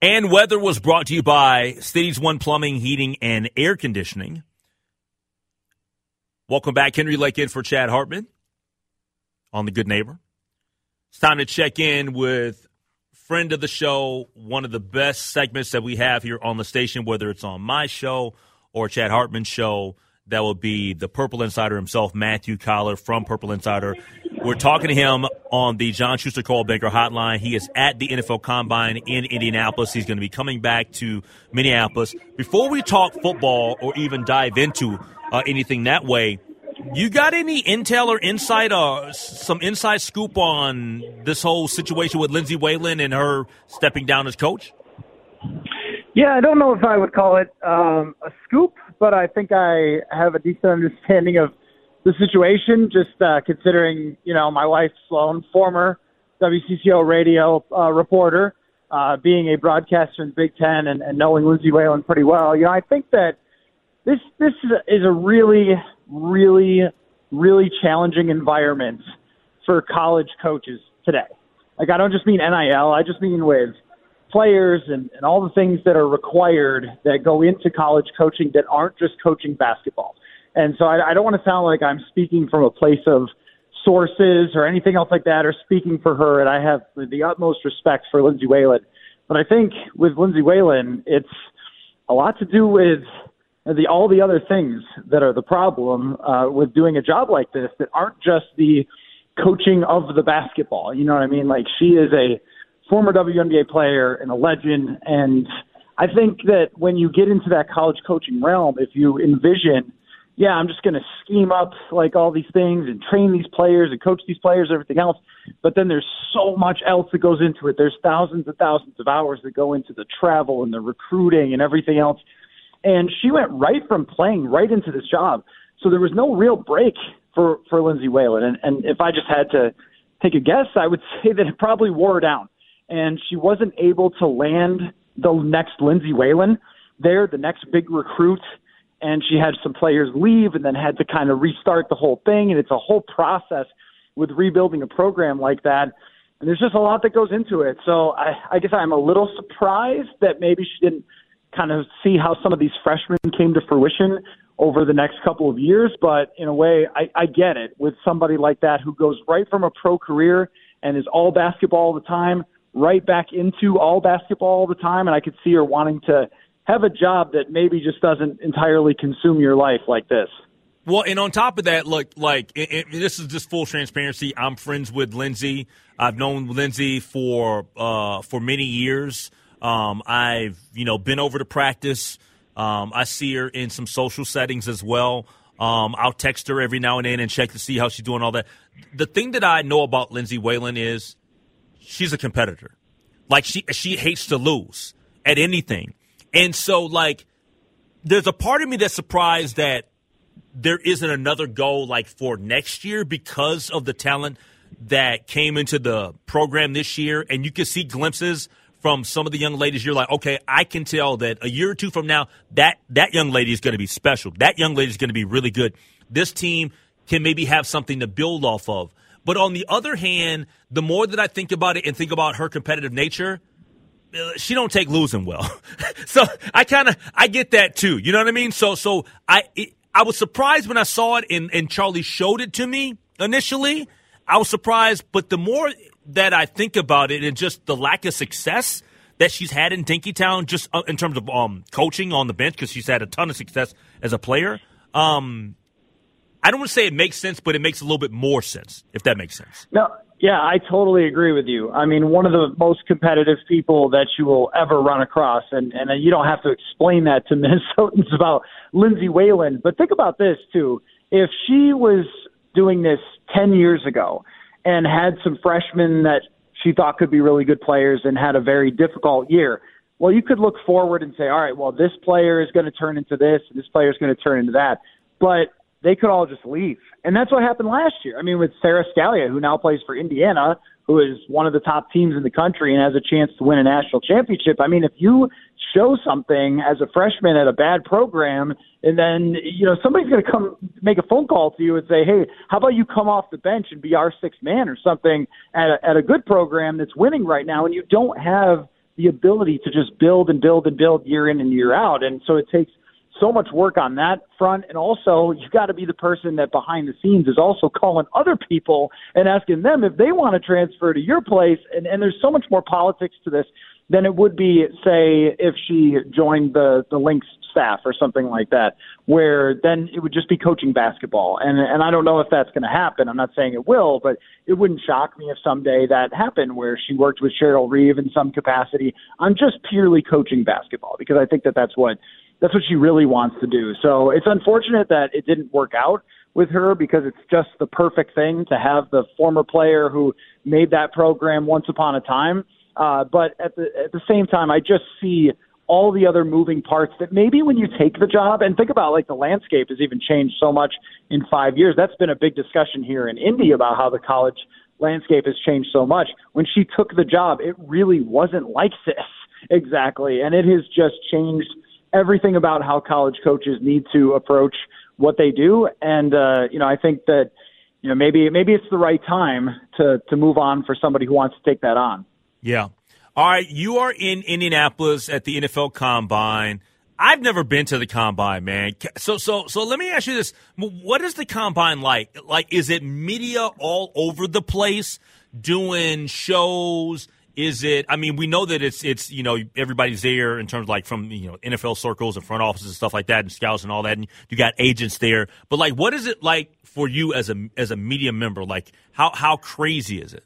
And weather was brought to you by Cities One Plumbing, Heating, and Air Conditioning. Welcome back, Henry Lake in for Chad Hartman on the Good Neighbor. It's time to check in with friend of the show, one of the best segments that we have here on the station, whether it's on my show or Chad Hartman's show. That will be the Purple Insider himself, Matthew Coller from Purple Insider. We're talking to him on the John Schuster Coldwell Banker Hotline. He is at the NFL Combine in Indianapolis. He's going to be coming back to Minneapolis. Before we talk football or even dive into uh, anything that way, you got any intel or insight or uh, some inside scoop on this whole situation with Lindsay Whalen and her stepping down as coach? Yeah, I don't know if I would call it um, a scoop, but I think I have a decent understanding of the situation. Just uh, considering, you know, my wife Sloan, former WCCO radio uh, reporter, uh, being a broadcaster in the Big Ten, and, and knowing Lindsay Whalen pretty well. You know, I think that this this is a, is a really really, really challenging environment for college coaches today. Like, I don't just mean NIL, I just mean with players and, and all the things that are required that go into college coaching that aren't just coaching basketball. And so I, I don't want to sound like I'm speaking from a place of sources or anything else like that or speaking for her. And I have the utmost respect for Lindsay Whalen. But I think with Lindsay Whalen, it's a lot to do with the all the other things that are the problem uh, with doing a job like this that aren't just the coaching of the basketball. You know what I mean? Like she is a former WNBA player and a legend, and I think that when you get into that college coaching realm, if you envision, yeah, I'm just going to scheme up like all these things and train these players and coach these players, everything else, but then there's so much else that goes into it. There's thousands and thousands of hours that go into the travel and the recruiting and everything else and she went right from playing right into this job. So there was no real break for for Lindsay Whalen. And, and if I just had to take a guess, I would say that it probably wore her down, and she wasn't able to land the next Lindsay Whalen there, the next big recruit. And she had some players leave, and then had to kind of restart the whole thing. And it's a whole process with rebuilding a program like that. And there's just a lot that goes into it. So I, I guess I'm a little surprised that maybe she didn't kind of see how some of these freshmen came to fruition over the next couple of years. But in a way, I, I get it with somebody like that who goes right from a pro career and is all basketball all the time, right back into all basketball all the time. And I could see her wanting to have a job that maybe just doesn't entirely consume your life like this. Well, and on top of that, look, like it, it, this is just full transparency. I'm friends with Lindsay. I've known Lindsay for uh, for many years. Um, I've you know been over to practice. Um, I see her in some social settings as well. Um, I'll text her every now and then and check to see how she's doing. All that. The thing that I know about Lindsay Whalen is she's a competitor. Like she she hates to lose at anything, and so like there's a part of me that's surprised that there isn't another goal like for next year because of the talent that came into the program this year, and you can see glimpses from some of the young ladies, you're like, okay, I can tell that a year or two from now, that that young lady is going to be special. That young lady is going to be really good. This team can maybe have something to build off of. But on the other hand, the more that I think about it and think about her competitive nature, she don't take losing well. so I kind of I get that too. You know what I mean? So so I it, I was surprised when I saw it and and Charlie showed it to me initially. I was surprised, but the more that I think about it and just the lack of success that she's had in Dinkytown, just uh, in terms of um, coaching on the bench, because she's had a ton of success as a player. Um, I don't want to say it makes sense, but it makes a little bit more sense, if that makes sense. No, yeah, I totally agree with you. I mean, one of the most competitive people that you will ever run across, and, and you don't have to explain that to Minnesotans about Lindsay Whalen. But think about this, too. If she was doing this 10 years ago, and had some freshmen that she thought could be really good players and had a very difficult year. Well, you could look forward and say, all right, well, this player is going to turn into this, and this player is going to turn into that. But they could all just leave. And that's what happened last year. I mean, with Sara Scalia, who now plays for Indiana, who is one of the top teams in the country and has a chance to win a national championship. I mean, if you show something as a freshman at a bad program, and then you know somebody's going to come make a phone call to you and say, "Hey, how about you come off the bench and be our sixth man or something at a, at a good program that's winning right now?" And you don't have the ability to just build and build and build year in and year out. And so it takes so much work on that front. And also, you've got to be the person that behind the scenes is also calling other people and asking them if they want to transfer to your place. And, and there's so much more politics to this than it would be, say, if she joined the the Lynx staff or something like that, where then it would just be coaching basketball. And and I don't know if that's going to happen. I'm not saying it will, but it wouldn't shock me if someday that happened, where she worked with Cheryl Reeve in some capacity. I'm just purely coaching basketball because I think that that's what that's what she really wants to do. So it's unfortunate that it didn't work out with her because it's just the perfect thing to have the former player who made that program once upon a time. Uh, but at the at the same time, I just see all the other moving parts that maybe when you take the job and think about like the landscape has even changed so much in five years. That's been a big discussion here in Indy about how the college landscape has changed so much. When she took the job, it really wasn't like this exactly, and it has just changed everything about how college coaches need to approach what they do. And uh, you know, I think that you know maybe maybe it's the right time to to move on for somebody who wants to take that on. Yeah. All right, you are in Indianapolis at the NFL Combine. I've never been to the combine, man. So, so, so let me ask you this: What is the combine like? Like, is it media all over the place doing shows? Is it? I mean, we know that it's it's you know everybody's there in terms of like from you know NFL circles and front offices and stuff like that and scouts and all that, and you got agents there. But like, what is it like for you as a as a media member? Like, how how crazy is it?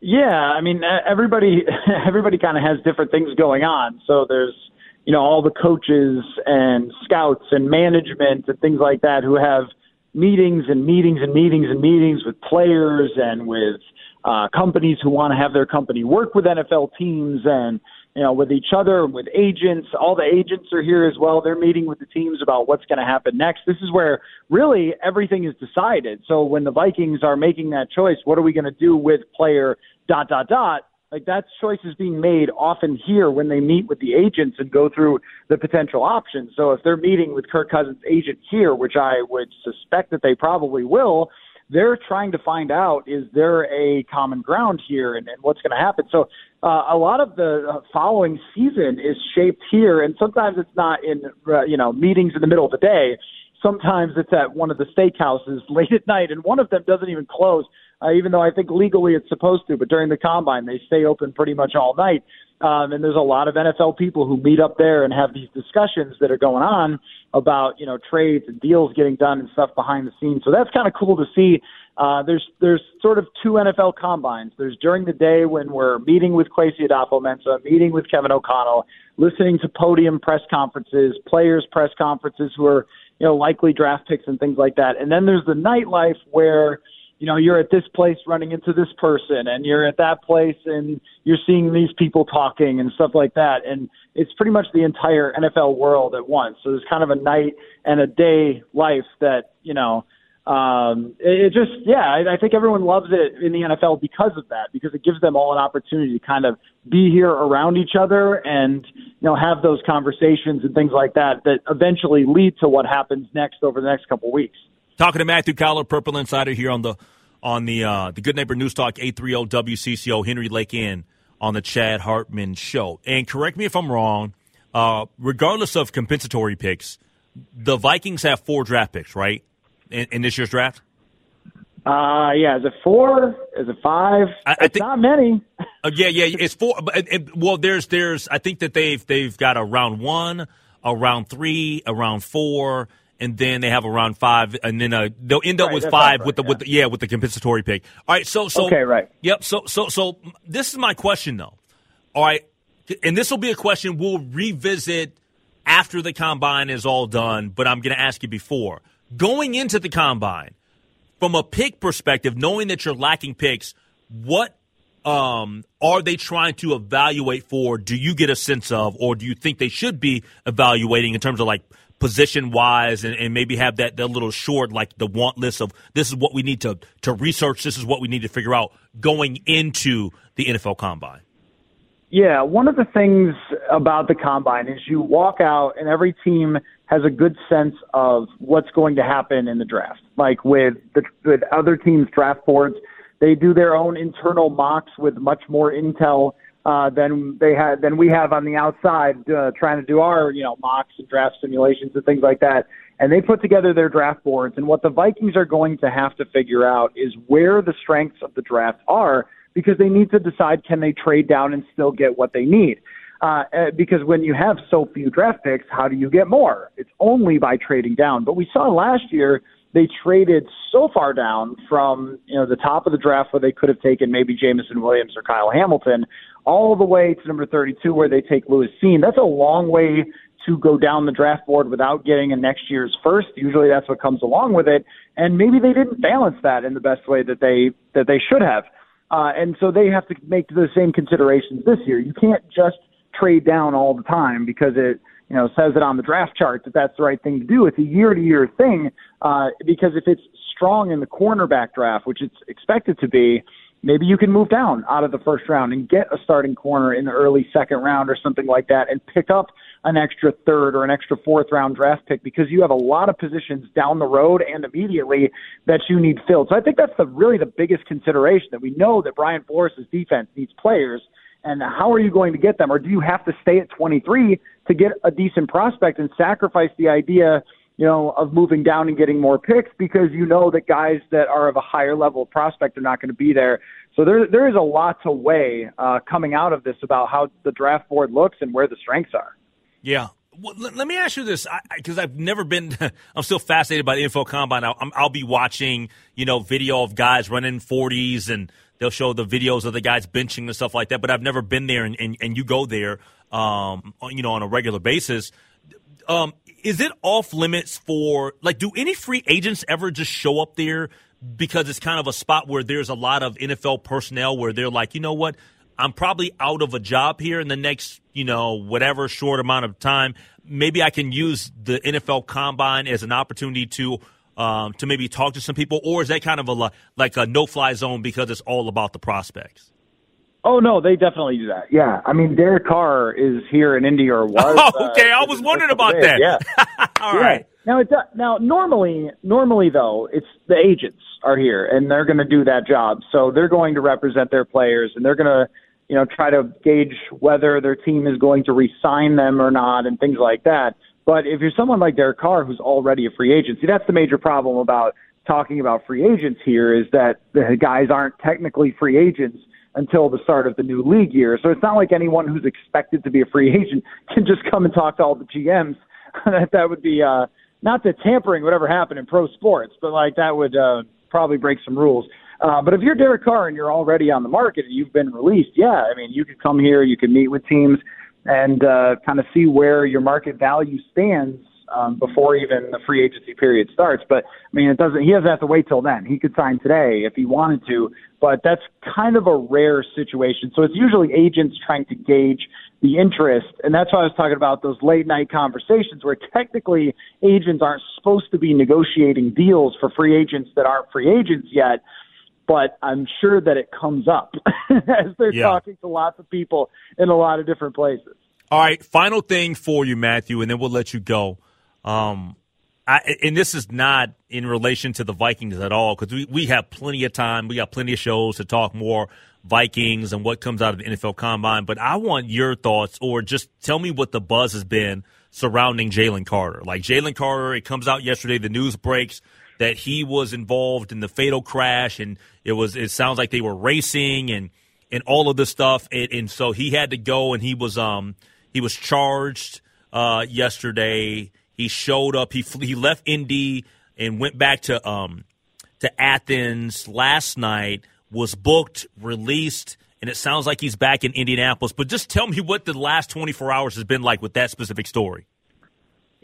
Yeah, I mean, everybody everybody kind of has different things going on. So there's you know all the coaches and scouts and management and things like that who have meetings and meetings and meetings and meetings with players and with uh, companies who want to have their company work with NFL teams and you know with each other with agents. All the agents are here as well. They're meeting with the teams about what's going to happen next. This is where really everything is decided. So when the Vikings are making that choice, what are we going to do with player dot dot dot? Like that choice is being made often here when they meet with the agents and go through the potential options. So if they're meeting with Kirk Cousins' agent here, which I would suspect that they probably will, they're trying to find out is there a common ground here and, and what's going to happen. So uh, a lot of the uh, following season is shaped here, and sometimes it's not in uh, you know meetings in the middle of the day. Sometimes it's at one of the steakhouses late at night, and one of them doesn't even close, uh, even though I think legally it's supposed to. But during the combine, they stay open pretty much all night. Um, and there's a lot of NFL people who meet up there and have these discussions that are going on about you know trades and deals getting done and stuff behind the scenes. So that's kind of cool to see. Uh, there's there's sort of two NFL combines. There's during the day when we're meeting with Kwesi Adofo-Mensah, meeting with Kevin O'Connell, listening to podium press conferences, players press conferences who are you know likely draft picks and things like that. And then there's the nightlife where you know, you're at this place running into this person and you're at that place and you're seeing these people talking and stuff like that. And it's pretty much the entire NFL world at once. So there's kind of a night and a day life that, you know, um, it, it just, yeah, I, I think everyone loves it in the NFL because of that, because it gives them all an opportunity to kind of be here around each other and, you know, have those conversations and things like that that eventually lead to what happens next over the next couple of weeks. Talking to Matthew Coller, Purple Insider here on the on the uh, the Good Neighbor News Talk 830 WCCO Henry Lake in on the Chad Hartman Show. And correct me if I'm wrong. Uh, regardless of compensatory picks, the Vikings have four draft picks, right? In, in this year's draft. Uh, yeah. Is it four? Is it five? I, I it's think, not many. uh, yeah, yeah. It's four. But it, it, well, there's, there's. I think that they've they've got a round one, a round three, a round four, and then they have a round five, and then uh, they'll end up right, with five right, with the yeah. with the, yeah with the compensatory pick. All right, so so okay, right. Yep. So so so this is my question though. All right, and this will be a question we'll revisit after the combine is all done. But I'm going to ask you before going into the combine from a pick perspective, knowing that you're lacking picks, what um, are they trying to evaluate for? Do you get a sense of, or do you think they should be evaluating in terms of like position wise and, and maybe have that, that little short like the want list of this is what we need to to research this is what we need to figure out going into the NFL combine. Yeah one of the things about the combine is you walk out and every team has a good sense of what's going to happen in the draft. Like with the with other teams draft boards they do their own internal mocks with much more intel uh, than they had than we have on the outside uh, trying to do our you know mocks and draft simulations and things like that. And they put together their draft boards. And what the Vikings are going to have to figure out is where the strengths of the draft are because they need to decide can they trade down and still get what they need. Uh, uh because when you have so few draft picks, how do you get more? It's only by trading down. But we saw last year they traded so far down from you know the top of the draft where they could have taken maybe Jameson Williams or Kyle Hamilton, all the way to number 32 where they take Lewis Cine. That's a long way to go down the draft board without getting a next year's first. Usually that's what comes along with it, and maybe they didn't balance that in the best way that they that they should have. Uh, and so they have to make the same considerations this year. You can't just trade down all the time because it you know, says it on the draft chart that that's the right thing to do. It's a year to year thing uh, because if it's strong in the cornerback draft, which it's expected to be, maybe you can move down out of the first round and get a starting corner in the early second round or something like that and pick up an extra third or an extra fourth round draft pick because you have a lot of positions down the road and immediately that you need filled. So I think that's the really the biggest consideration that we know that Brian Flores' defense needs players and how are you going to get them? Or do you have to stay at 23 to get a decent prospect and sacrifice the idea, you know, of moving down and getting more picks because you know that guys that are of a higher level of prospect are not going to be there. So there there is a lot to weigh uh, coming out of this about how the draft board looks and where the strengths are. Yeah. Let me ask you this, because I've never been. I'm still fascinated by the info combine. I'll, I'll be watching, you know, video of guys running 40s and they'll show the videos of the guys benching and stuff like that. But I've never been there, and, and, and you go there, um, you know, on a regular basis. Um, is it off limits for like? Do any free agents ever just show up there because it's kind of a spot where there's a lot of NFL personnel where they're like, you know what? I'm probably out of a job here in the next, you know, whatever short amount of time. Maybe I can use the NFL combine as an opportunity to um, to maybe talk to some people, or is that kind of a like a no fly zone because it's all about the prospects? Oh no, they definitely do that. Yeah, I mean Derek Carr is here in Indy or was. Oh, okay, uh, I was wondering about that. Yeah. all yeah. right. Now it's now normally normally though it's the agents are here and they're going to do that job, so they're going to represent their players and they're going to you know try to gauge whether their team is going to re-sign them or not and things like that. But if you're someone like Derek Carr, who's already a free agent, see, that's the major problem about talking about free agents here is that the guys aren't technically free agents until the start of the new league year. So it's not like anyone who's expected to be a free agent can just come and talk to all the GMs. that that would be uh, not that tampering would ever happen in pro sports, but like that would uh, probably break some rules. Uh, but if you're Derek Carr and you're already on the market and you've been released, yeah, I mean, you could come here, you can meet with teams and uh, kind of see where your market value stands um, before even the free agency period starts. But I mean, it doesn't. He doesn't have to wait till then. He could sign today if he wanted to. But that's kind of a rare situation. So it's usually agents trying to gauge the interest, and that's why I was talking about those late night conversations where technically agents aren't supposed to be negotiating deals for free agents that aren't free agents yet but I'm sure that it comes up as they're yeah. talking to lots of people in a lot of different places. All right, final thing for you, Matthew, and then we'll let you go. Um, I, and this is not in relation to the Vikings at all because we, we have plenty of time. We got plenty of shows to talk more Vikings and what comes out of the NFL Combine. But I want your thoughts, or just tell me what the buzz has been surrounding Jalen Carter. Like Jalen Carter, it comes out yesterday. The news breaks that he was involved in the fatal crash, and it was it sounds like they were racing and and all of this stuff, and, and so he had to go, and he was um he was charged uh, yesterday. He showed up. He he left Indy and went back to um to Athens last night. Was booked, released, and it sounds like he's back in Indianapolis. But just tell me what the last 24 hours has been like with that specific story.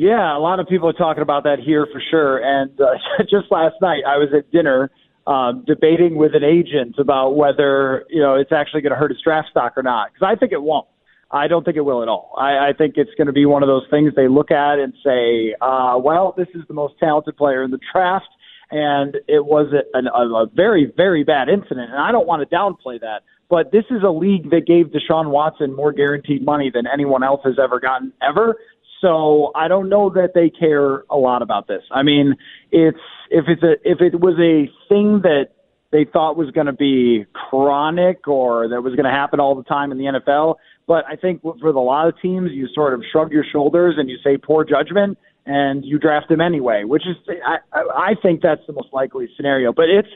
Yeah, a lot of people are talking about that here for sure. And uh, just last night, I was at dinner um, debating with an agent about whether you know it's actually going to hurt his draft stock or not. Because I think it won't. I don't think it will at all. I, I think it's going to be one of those things they look at and say, uh, "Well, this is the most talented player in the draft." And it was a, a, a very, very bad incident. And I don't want to downplay that, but this is a league that gave Deshaun Watson more guaranteed money than anyone else has ever gotten ever. So I don't know that they care a lot about this. I mean, it's if it's a if it was a thing that they thought was going to be chronic or that was going to happen all the time in the NFL. But I think for a lot of teams, you sort of shrug your shoulders and you say poor judgment and you draft him anyway, which is I, I think that's the most likely scenario. But it's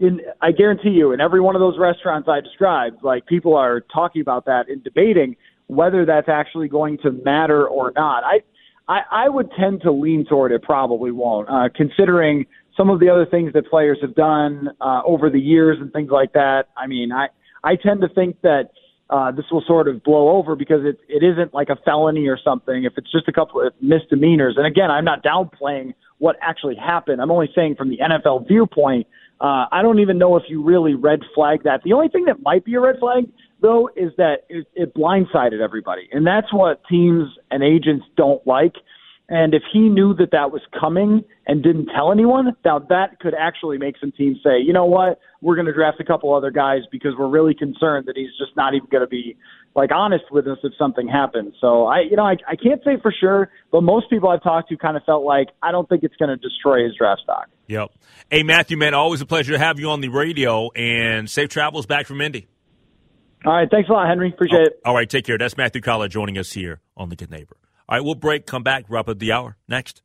in I guarantee you, in every one of those restaurants I described, like people are talking about that and debating whether that's actually going to matter or not. I I, I would tend to lean toward it probably won't, uh, considering some of the other things that players have done uh, over the years and things like that. I mean, I I tend to think that uh, this will sort of blow over because it it isn't like a felony or something. If it's just a couple of misdemeanors, and again, I'm not downplaying what actually happened. I'm only saying from the NFL viewpoint. Uh, I don't even know if you really red flag that. The only thing that might be a red flag, though, is that it, it blindsided everybody, and that's what teams and agents don't like. And if he knew that that was coming and didn't tell anyone, now that could actually make some teams say, you know what, we're going to draft a couple other guys because we're really concerned that he's just not even going to be like honest with us if something happens. So I, you know, I, I can't say for sure, but most people I've talked to kind of felt like I don't think it's going to destroy his draft stock. Yep. Hey Matthew, man, always a pleasure to have you on the radio, and safe travels back from Indy. All right, thanks a lot, Henry. Appreciate oh, it. All right, take care. That's Matthew Coller joining us here on the Good Neighbor. All right, we'll break, come back, wrap up the hour next.